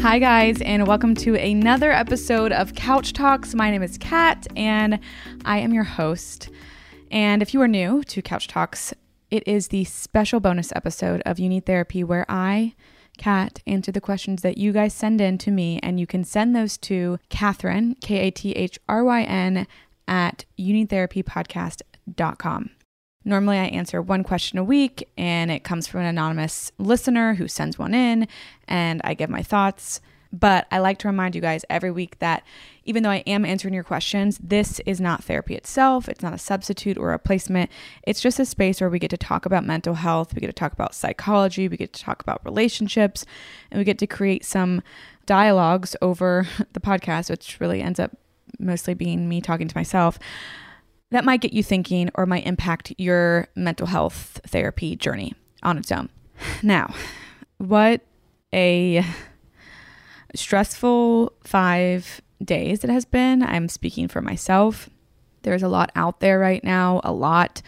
Hi, guys, and welcome to another episode of Couch Talks. My name is Kat, and I am your host. And if you are new to Couch Talks, it is the special bonus episode of You Need Therapy where I, Kat, answer the questions that you guys send in to me, and you can send those to Kathryn, K A T H R Y N, at youneedtherapypodcast.com. Normally, I answer one question a week, and it comes from an anonymous listener who sends one in, and I give my thoughts. But I like to remind you guys every week that even though I am answering your questions, this is not therapy itself. It's not a substitute or a replacement. It's just a space where we get to talk about mental health, we get to talk about psychology, we get to talk about relationships, and we get to create some dialogues over the podcast, which really ends up mostly being me talking to myself that might get you thinking or might impact your mental health therapy journey on its own. Now, what a stressful five days it has been. I'm speaking for myself. There's a lot out there right now, a lot.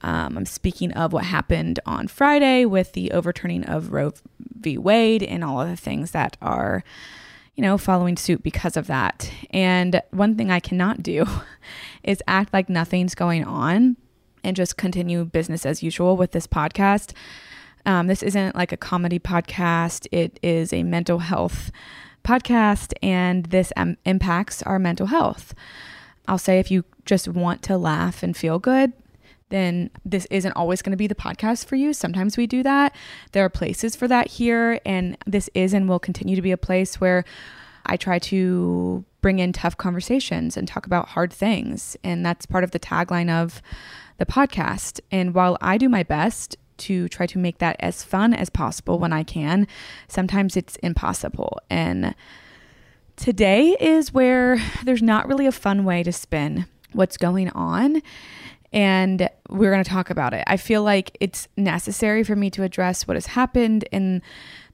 Um, I'm speaking of what happened on Friday with the overturning of Roe v. Wade and all of the things that are you know, following suit because of that. And one thing I cannot do is act like nothing's going on and just continue business as usual with this podcast. Um, this isn't like a comedy podcast, it is a mental health podcast, and this um, impacts our mental health. I'll say if you just want to laugh and feel good, then this isn't always going to be the podcast for you. Sometimes we do that. There are places for that here, and this is and will continue to be a place where I try to bring in tough conversations and talk about hard things. And that's part of the tagline of the podcast. And while I do my best to try to make that as fun as possible when I can, sometimes it's impossible. And today is where there's not really a fun way to spin what's going on and we're going to talk about it. I feel like it's necessary for me to address what has happened in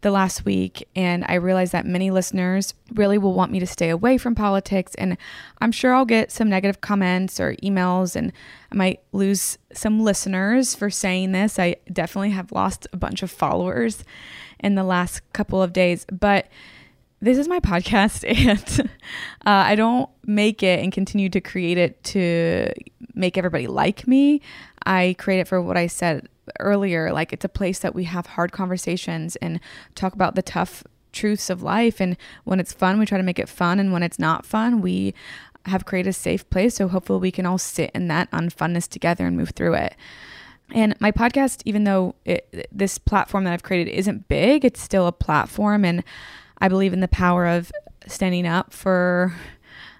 the last week. And I realize that many listeners really will want me to stay away from politics. And I'm sure I'll get some negative comments or emails, and I might lose some listeners for saying this. I definitely have lost a bunch of followers in the last couple of days. But this is my podcast, and uh, I don't make it and continue to create it to make everybody like me. I create it for what I said earlier. Like, it's a place that we have hard conversations and talk about the tough truths of life. And when it's fun, we try to make it fun. And when it's not fun, we have created a safe place. So hopefully, we can all sit in that unfunness together and move through it. And my podcast, even though it, this platform that I've created isn't big, it's still a platform. And I believe in the power of standing up for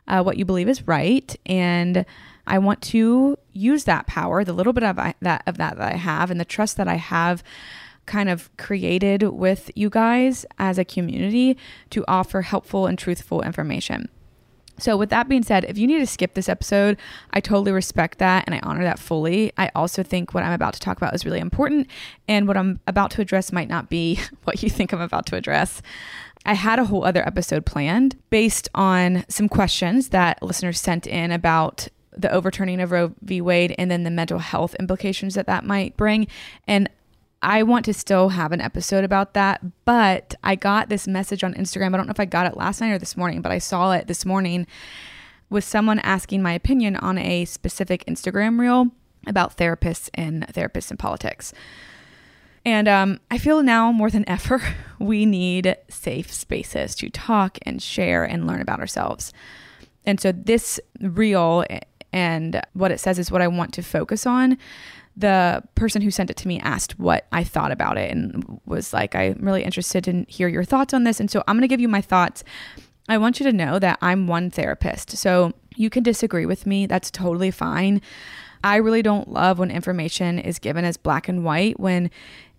uh, what you believe is right. And I want to use that power, the little bit of I, that of that that I have, and the trust that I have kind of created with you guys as a community to offer helpful and truthful information. So, with that being said, if you need to skip this episode, I totally respect that and I honor that fully. I also think what I'm about to talk about is really important, and what I'm about to address might not be what you think I'm about to address. I had a whole other episode planned based on some questions that listeners sent in about the overturning of Roe v. Wade and then the mental health implications that that might bring. And I want to still have an episode about that, but I got this message on Instagram. I don't know if I got it last night or this morning, but I saw it this morning with someone asking my opinion on a specific Instagram reel about therapists and therapists in politics. And um, I feel now more than ever, we need safe spaces to talk and share and learn about ourselves. And so this reel and what it says is what I want to focus on. The person who sent it to me asked what I thought about it and was like, I'm really interested to hear your thoughts on this. And so I'm going to give you my thoughts. I want you to know that I'm one therapist. So you can disagree with me. That's totally fine. I really don't love when information is given as black and white when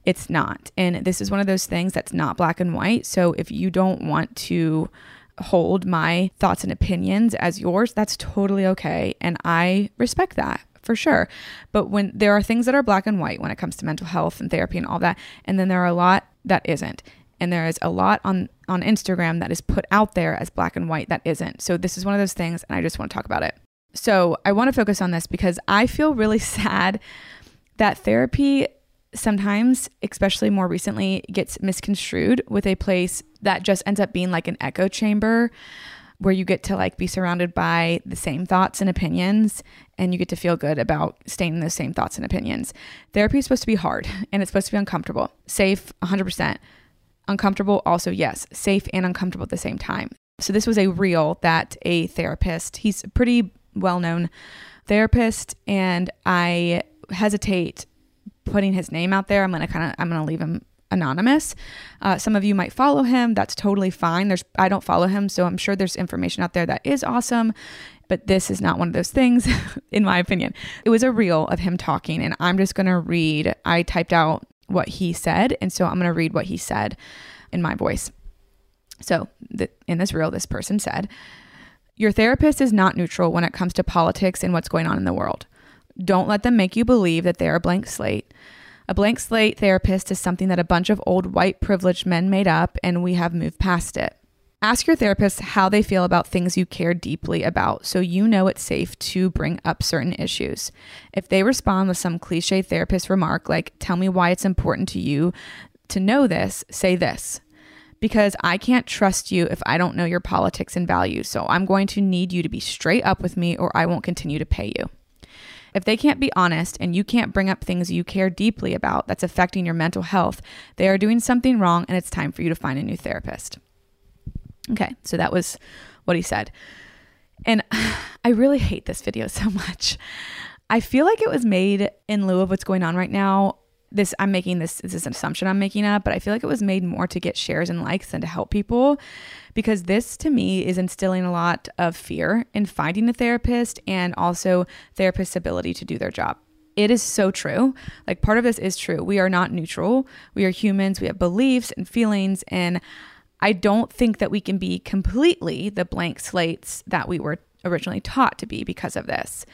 it's not. And this is one of those things that's not black and white. So if you don't want to hold my thoughts and opinions as yours, that's totally okay. And I respect that for sure. But when there are things that are black and white when it comes to mental health and therapy and all that, and then there are a lot that isn't. And there is a lot on on Instagram that is put out there as black and white that isn't. So this is one of those things and I just want to talk about it. So I want to focus on this because I feel really sad that therapy sometimes, especially more recently, gets misconstrued with a place that just ends up being like an echo chamber where you get to like be surrounded by the same thoughts and opinions and you get to feel good about staying in those same thoughts and opinions. Therapy is supposed to be hard and it's supposed to be uncomfortable. Safe 100%. Uncomfortable also yes, safe and uncomfortable at the same time. So this was a reel that a therapist, he's a pretty well-known therapist and I hesitate putting his name out there. I'm gonna kind of I'm gonna leave him anonymous. Uh, some of you might follow him. That's totally fine. There's I don't follow him, so I'm sure there's information out there that is awesome. But this is not one of those things, in my opinion. It was a reel of him talking, and I'm just gonna read. I typed out what he said, and so I'm gonna read what he said in my voice. So the, in this reel, this person said, "Your therapist is not neutral when it comes to politics and what's going on in the world." Don't let them make you believe that they're a blank slate. A blank slate therapist is something that a bunch of old white privileged men made up, and we have moved past it. Ask your therapist how they feel about things you care deeply about so you know it's safe to bring up certain issues. If they respond with some cliche therapist remark like, Tell me why it's important to you to know this, say this. Because I can't trust you if I don't know your politics and values, so I'm going to need you to be straight up with me or I won't continue to pay you. If they can't be honest and you can't bring up things you care deeply about that's affecting your mental health, they are doing something wrong and it's time for you to find a new therapist. Okay, so that was what he said. And I really hate this video so much. I feel like it was made in lieu of what's going on right now this I'm making this this is an assumption I'm making up, but I feel like it was made more to get shares and likes than to help people because this to me is instilling a lot of fear in finding a therapist and also therapists' ability to do their job. It is so true. Like part of this is true. We are not neutral. We are humans. We have beliefs and feelings and I don't think that we can be completely the blank slates that we were originally taught to be because of this.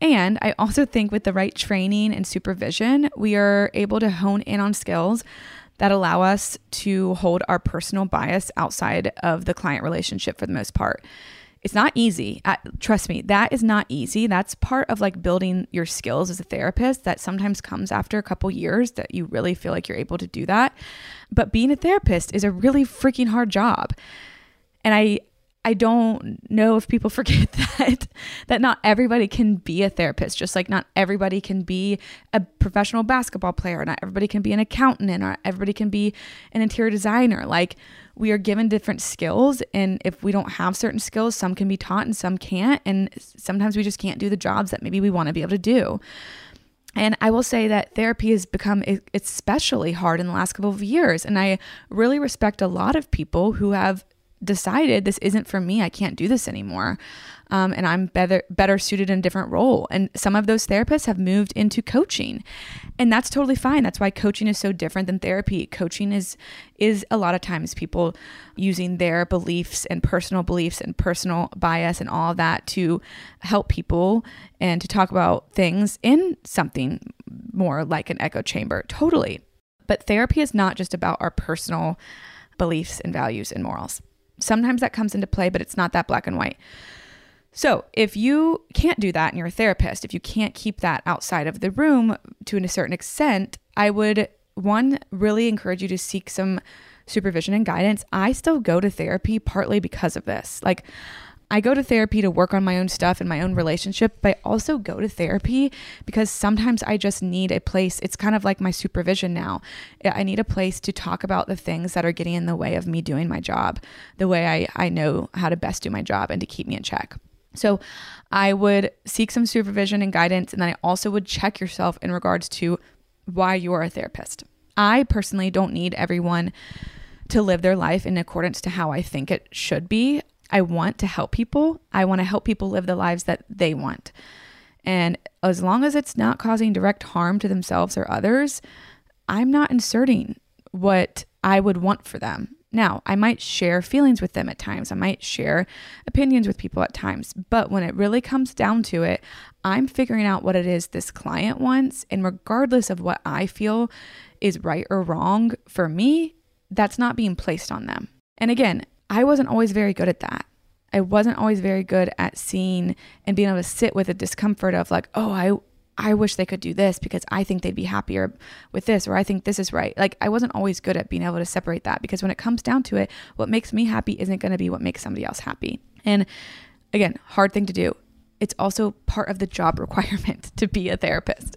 And I also think with the right training and supervision, we are able to hone in on skills that allow us to hold our personal bias outside of the client relationship for the most part. It's not easy. Trust me, that is not easy. That's part of like building your skills as a therapist that sometimes comes after a couple years that you really feel like you're able to do that. But being a therapist is a really freaking hard job. And I I don't know if people forget that that not everybody can be a therapist, just like not everybody can be a professional basketball player, not everybody can be an accountant, and not everybody can be an interior designer. Like we are given different skills, and if we don't have certain skills, some can be taught and some can't, and sometimes we just can't do the jobs that maybe we want to be able to do. And I will say that therapy has become especially hard in the last couple of years. And I really respect a lot of people who have decided this isn't for me. I can't do this anymore. Um, and I'm better better suited in a different role. And some of those therapists have moved into coaching, and that's totally fine. That's why coaching is so different than therapy. Coaching is is a lot of times people using their beliefs and personal beliefs and personal bias and all that to help people and to talk about things in something more like an echo chamber. Totally. But therapy is not just about our personal beliefs and values and morals. Sometimes that comes into play, but it's not that black and white. So, if you can't do that and you're a therapist, if you can't keep that outside of the room to a certain extent, I would one really encourage you to seek some supervision and guidance. I still go to therapy partly because of this. Like, I go to therapy to work on my own stuff and my own relationship, but I also go to therapy because sometimes I just need a place. It's kind of like my supervision now. I need a place to talk about the things that are getting in the way of me doing my job, the way I, I know how to best do my job and to keep me in check. So I would seek some supervision and guidance, and then I also would check yourself in regards to why you are a therapist. I personally don't need everyone to live their life in accordance to how I think it should be. I want to help people. I want to help people live the lives that they want. And as long as it's not causing direct harm to themselves or others, I'm not inserting what I would want for them. Now, I might share feelings with them at times. I might share opinions with people at times. But when it really comes down to it, I'm figuring out what it is this client wants. And regardless of what I feel is right or wrong for me, that's not being placed on them. And again, I wasn't always very good at that. I wasn't always very good at seeing and being able to sit with the discomfort of like, oh, I I wish they could do this because I think they'd be happier with this or I think this is right. Like I wasn't always good at being able to separate that because when it comes down to it, what makes me happy isn't going to be what makes somebody else happy. And again, hard thing to do. It's also part of the job requirement to be a therapist.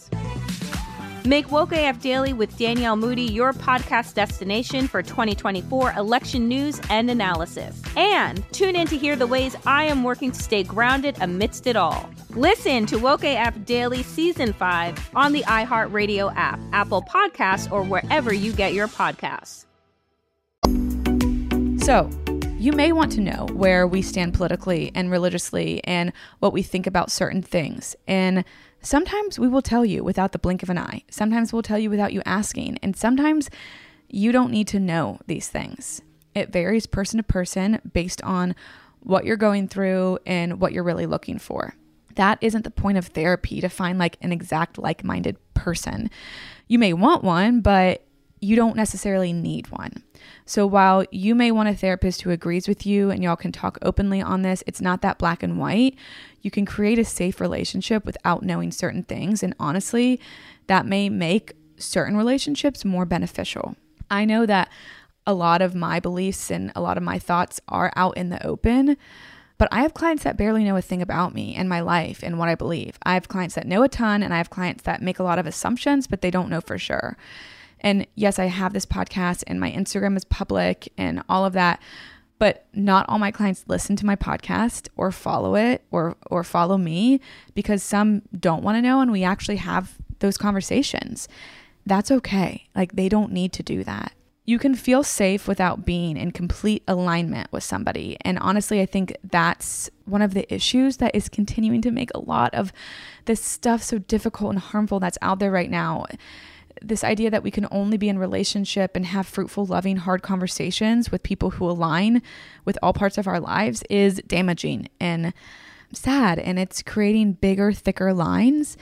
Make Woke AF Daily with Danielle Moody your podcast destination for 2024 election news and analysis. And tune in to hear the ways I am working to stay grounded amidst it all. Listen to Woke AF Daily Season 5 on the iHeartRadio app, Apple Podcasts, or wherever you get your podcasts. So, you may want to know where we stand politically and religiously and what we think about certain things. And sometimes we will tell you without the blink of an eye. Sometimes we'll tell you without you asking. And sometimes you don't need to know these things. It varies person to person based on what you're going through and what you're really looking for. That isn't the point of therapy to find like an exact like minded person. You may want one, but you don't necessarily need one. So while you may want a therapist who agrees with you and y'all can talk openly on this, it's not that black and white. You can create a safe relationship without knowing certain things. And honestly, that may make certain relationships more beneficial. I know that a lot of my beliefs and a lot of my thoughts are out in the open. But I have clients that barely know a thing about me and my life and what I believe. I have clients that know a ton, and I have clients that make a lot of assumptions, but they don't know for sure. And yes, I have this podcast and my Instagram is public and all of that. But not all my clients listen to my podcast or follow it or or follow me because some don't want to know and we actually have those conversations. That's okay. Like they don't need to do that. You can feel safe without being in complete alignment with somebody. And honestly, I think that's one of the issues that is continuing to make a lot of this stuff so difficult and harmful that's out there right now this idea that we can only be in relationship and have fruitful, loving, hard conversations with people who align with all parts of our lives is damaging and sad. And it's creating bigger, thicker lines.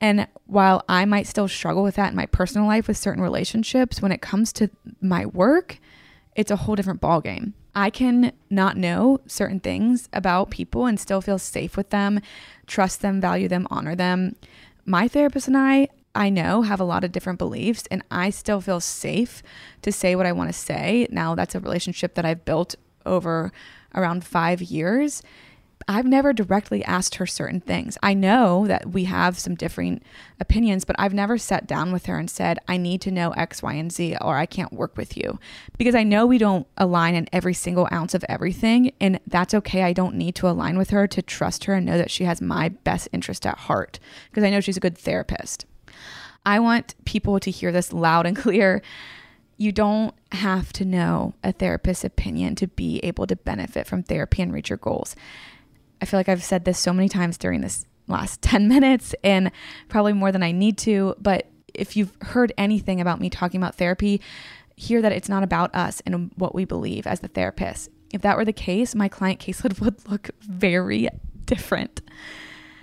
And while I might still struggle with that in my personal life with certain relationships, when it comes to my work, it's a whole different ballgame. I can not know certain things about people and still feel safe with them, trust them, value them, honor them. My therapist and I, I know have a lot of different beliefs and I still feel safe to say what I want to say. Now that's a relationship that I've built over around 5 years. I've never directly asked her certain things. I know that we have some differing opinions, but I've never sat down with her and said, I need to know X, Y, and Z, or I can't work with you. Because I know we don't align in every single ounce of everything. And that's okay. I don't need to align with her to trust her and know that she has my best interest at heart because I know she's a good therapist. I want people to hear this loud and clear. You don't have to know a therapist's opinion to be able to benefit from therapy and reach your goals. I feel like I've said this so many times during this last 10 minutes and probably more than I need to, but if you've heard anything about me talking about therapy, hear that it's not about us and what we believe as the therapist. If that were the case, my client caseload would look very different.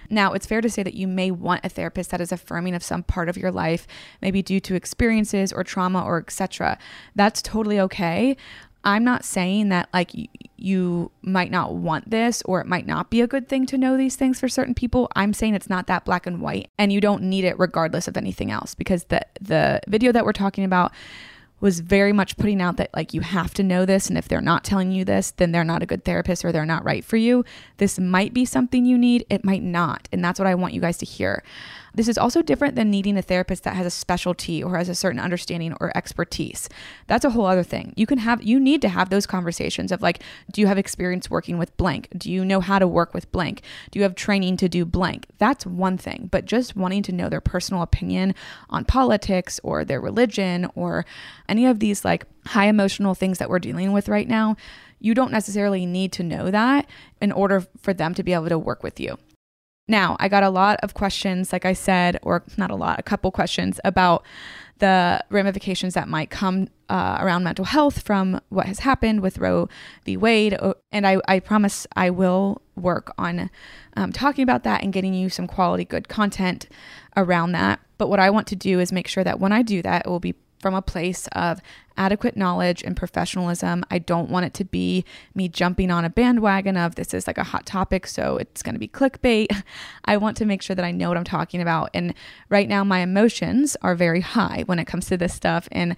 Now, it's fair to say that you may want a therapist that is affirming of some part of your life, maybe due to experiences or trauma or etc. That's totally okay. I'm not saying that like you might not want this or it might not be a good thing to know these things for certain people. I'm saying it's not that black and white and you don't need it regardless of anything else because the the video that we're talking about was very much putting out that like you have to know this and if they're not telling you this then they're not a good therapist or they're not right for you. This might be something you need. It might not. And that's what i want you guys to hear this is also different than needing a therapist that has a specialty or has a certain understanding or expertise. That's a whole other thing. You can have, you need to have those conversations of like, do you have experience working with blank? Do you know how to work with blank? Do you have training to do blank? That's one thing. But just wanting to know their personal opinion on politics or their religion or any of these like high emotional things that we're dealing with right now, you don't necessarily need to know that in order for them to be able to work with you. Now, I got a lot of questions, like I said, or not a lot, a couple questions about the ramifications that might come uh, around mental health from what has happened with Roe v. Wade. And I, I promise I will work on um, talking about that and getting you some quality, good content around that. But what I want to do is make sure that when I do that, it will be from a place of adequate knowledge and professionalism. I don't want it to be me jumping on a bandwagon of this is like a hot topic, so it's going to be clickbait. I want to make sure that I know what I'm talking about. And right now, my emotions are very high when it comes to this stuff. And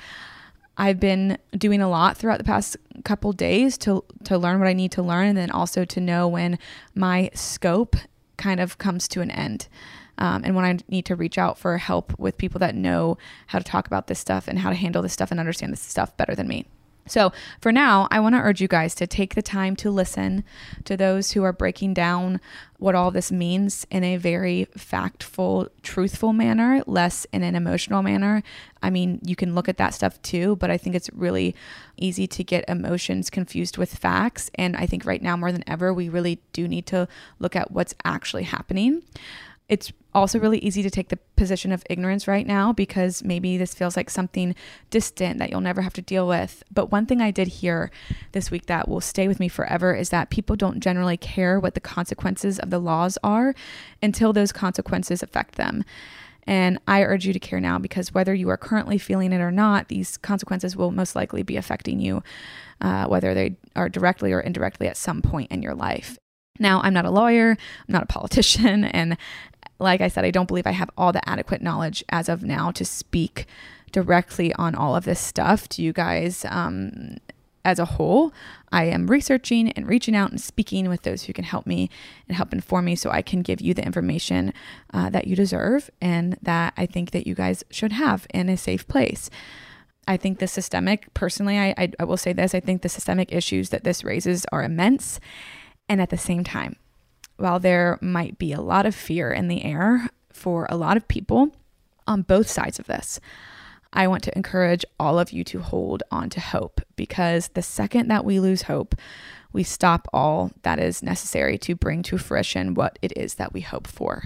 I've been doing a lot throughout the past couple days to to learn what I need to learn and then also to know when my scope kind of comes to an end. Um, and when I need to reach out for help with people that know how to talk about this stuff and how to handle this stuff and understand this stuff better than me. So, for now, I want to urge you guys to take the time to listen to those who are breaking down what all this means in a very factful, truthful manner, less in an emotional manner. I mean, you can look at that stuff too, but I think it's really easy to get emotions confused with facts. And I think right now, more than ever, we really do need to look at what's actually happening. It's also really easy to take the position of ignorance right now because maybe this feels like something distant that you'll never have to deal with. But one thing I did hear this week that will stay with me forever is that people don't generally care what the consequences of the laws are until those consequences affect them. And I urge you to care now because whether you are currently feeling it or not, these consequences will most likely be affecting you, uh, whether they are directly or indirectly at some point in your life. Now, I'm not a lawyer, I'm not a politician, and like I said, I don't believe I have all the adequate knowledge as of now to speak directly on all of this stuff to you guys um, as a whole. I am researching and reaching out and speaking with those who can help me and help inform me so I can give you the information uh, that you deserve and that I think that you guys should have in a safe place. I think the systemic, personally, I, I, I will say this I think the systemic issues that this raises are immense. And at the same time, while there might be a lot of fear in the air for a lot of people on both sides of this, I want to encourage all of you to hold on to hope because the second that we lose hope, we stop all that is necessary to bring to fruition what it is that we hope for.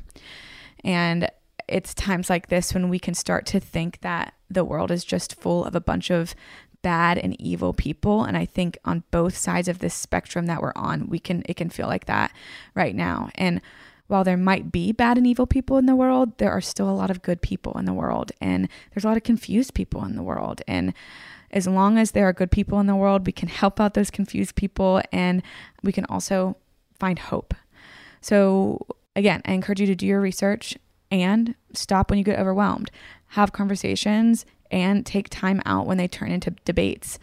And it's times like this when we can start to think that the world is just full of a bunch of bad and evil people and i think on both sides of this spectrum that we're on we can it can feel like that right now. And while there might be bad and evil people in the world there are still a lot of good people in the world and there's a lot of confused people in the world. And as long as there are good people in the world we can help out those confused people and we can also find hope. So again i encourage you to do your research and stop when you get overwhelmed. Have conversations and take time out when they turn into debates.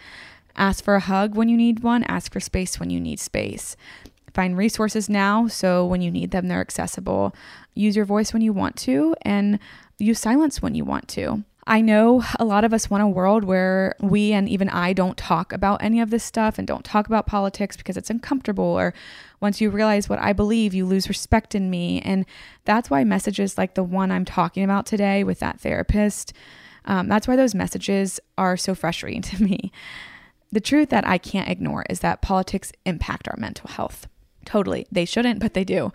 Ask for a hug when you need one, ask for space when you need space. Find resources now so when you need them, they're accessible. Use your voice when you want to, and use silence when you want to. I know a lot of us want a world where we and even I don't talk about any of this stuff and don't talk about politics because it's uncomfortable. Or once you realize what I believe, you lose respect in me. And that's why messages like the one I'm talking about today with that therapist um, that's why those messages are so frustrating to me. The truth that I can't ignore is that politics impact our mental health. Totally. They shouldn't, but they do.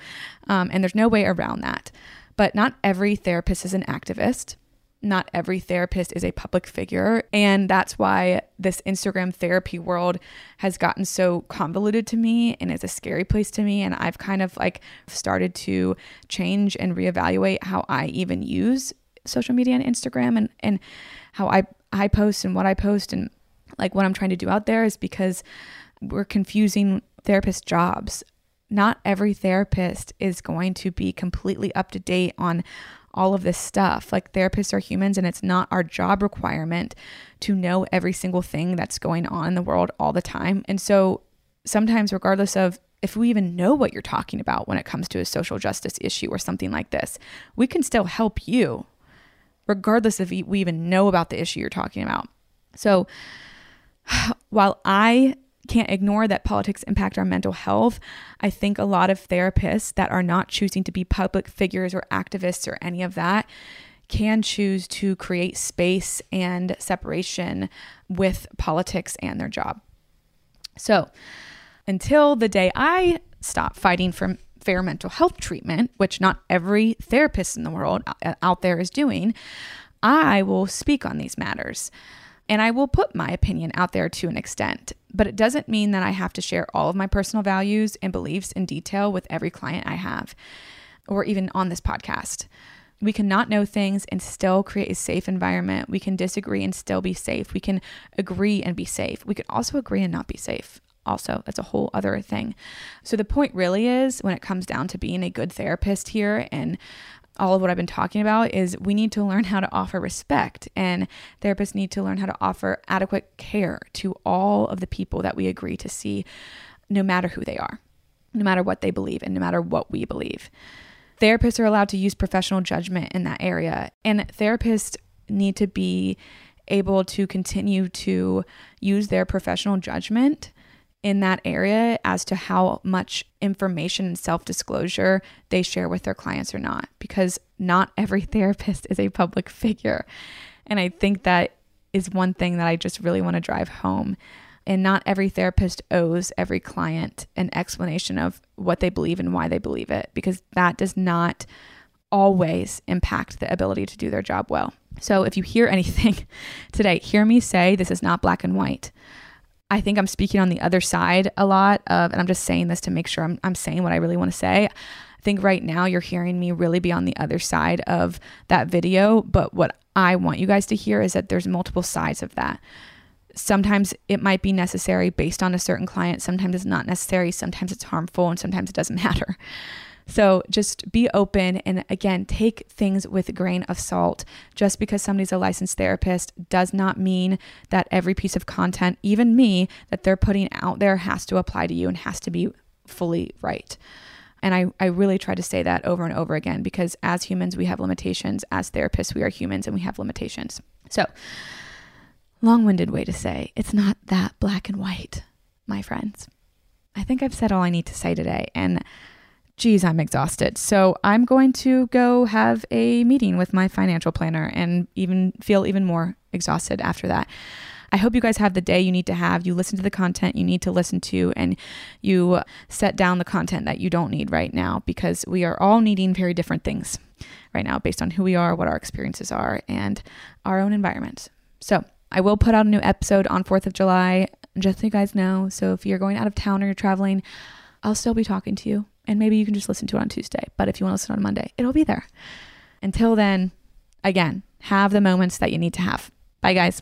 Um, and there's no way around that. But not every therapist is an activist. Not every therapist is a public figure. And that's why this Instagram therapy world has gotten so convoluted to me and is a scary place to me. And I've kind of like started to change and reevaluate how I even use social media and Instagram and and how I I post and what I post and like what I'm trying to do out there is because we're confusing therapist jobs. Not every therapist is going to be completely up to date on all of this stuff. Like therapists are humans and it's not our job requirement to know every single thing that's going on in the world all the time. And so sometimes regardless of if we even know what you're talking about when it comes to a social justice issue or something like this, we can still help you regardless if we even know about the issue you're talking about. So while I can't ignore that politics impact our mental health, I think a lot of therapists that are not choosing to be public figures or activists or any of that can choose to create space and separation with politics and their job. So, until the day I stop fighting for fair mental health treatment, which not every therapist in the world uh, out there is doing, I will speak on these matters. And I will put my opinion out there to an extent, but it doesn't mean that I have to share all of my personal values and beliefs in detail with every client I have, or even on this podcast. We can not know things and still create a safe environment. We can disagree and still be safe. We can agree and be safe. We can also agree and not be safe also that's a whole other thing. So the point really is when it comes down to being a good therapist here and all of what I've been talking about is we need to learn how to offer respect and therapists need to learn how to offer adequate care to all of the people that we agree to see no matter who they are no matter what they believe and no matter what we believe. Therapists are allowed to use professional judgment in that area, and therapists need to be able to continue to use their professional judgment in that area as to how much information and self disclosure they share with their clients or not, because not every therapist is a public figure. And I think that is one thing that I just really want to drive home. And not every therapist owes every client an explanation of what they believe and why they believe it, because that does not always impact the ability to do their job well. So if you hear anything today, hear me say this is not black and white. I think I'm speaking on the other side a lot of, and I'm just saying this to make sure I'm, I'm saying what I really want to say. I think right now you're hearing me really be on the other side of that video. But what I want you guys to hear is that there's multiple sides of that. Sometimes it might be necessary based on a certain client, sometimes it's not necessary, sometimes it's harmful, and sometimes it doesn't matter. So just be open and again, take things with a grain of salt. Just because somebody's a licensed therapist does not mean that every piece of content, even me, that they're putting out there has to apply to you and has to be fully right. And I, I really try to say that over and over again because as humans, we have limitations. As therapists, we are humans and we have limitations. So, long winded way to say it's not that black and white, my friends. I think I've said all I need to say today. And geez, I'm exhausted. So I'm going to go have a meeting with my financial planner and even feel even more exhausted after that. I hope you guys have the day you need to have. You listen to the content you need to listen to, and you set down the content that you don't need right now because we are all needing very different things right now based on who we are, what our experiences are, and our own environment. So I will put out a new episode on 4th of July, just so you guys know. So if you're going out of town or you're traveling, I'll still be talking to you and maybe you can just listen to it on Tuesday. But if you want to listen on Monday, it'll be there. Until then, again, have the moments that you need to have. Bye, guys.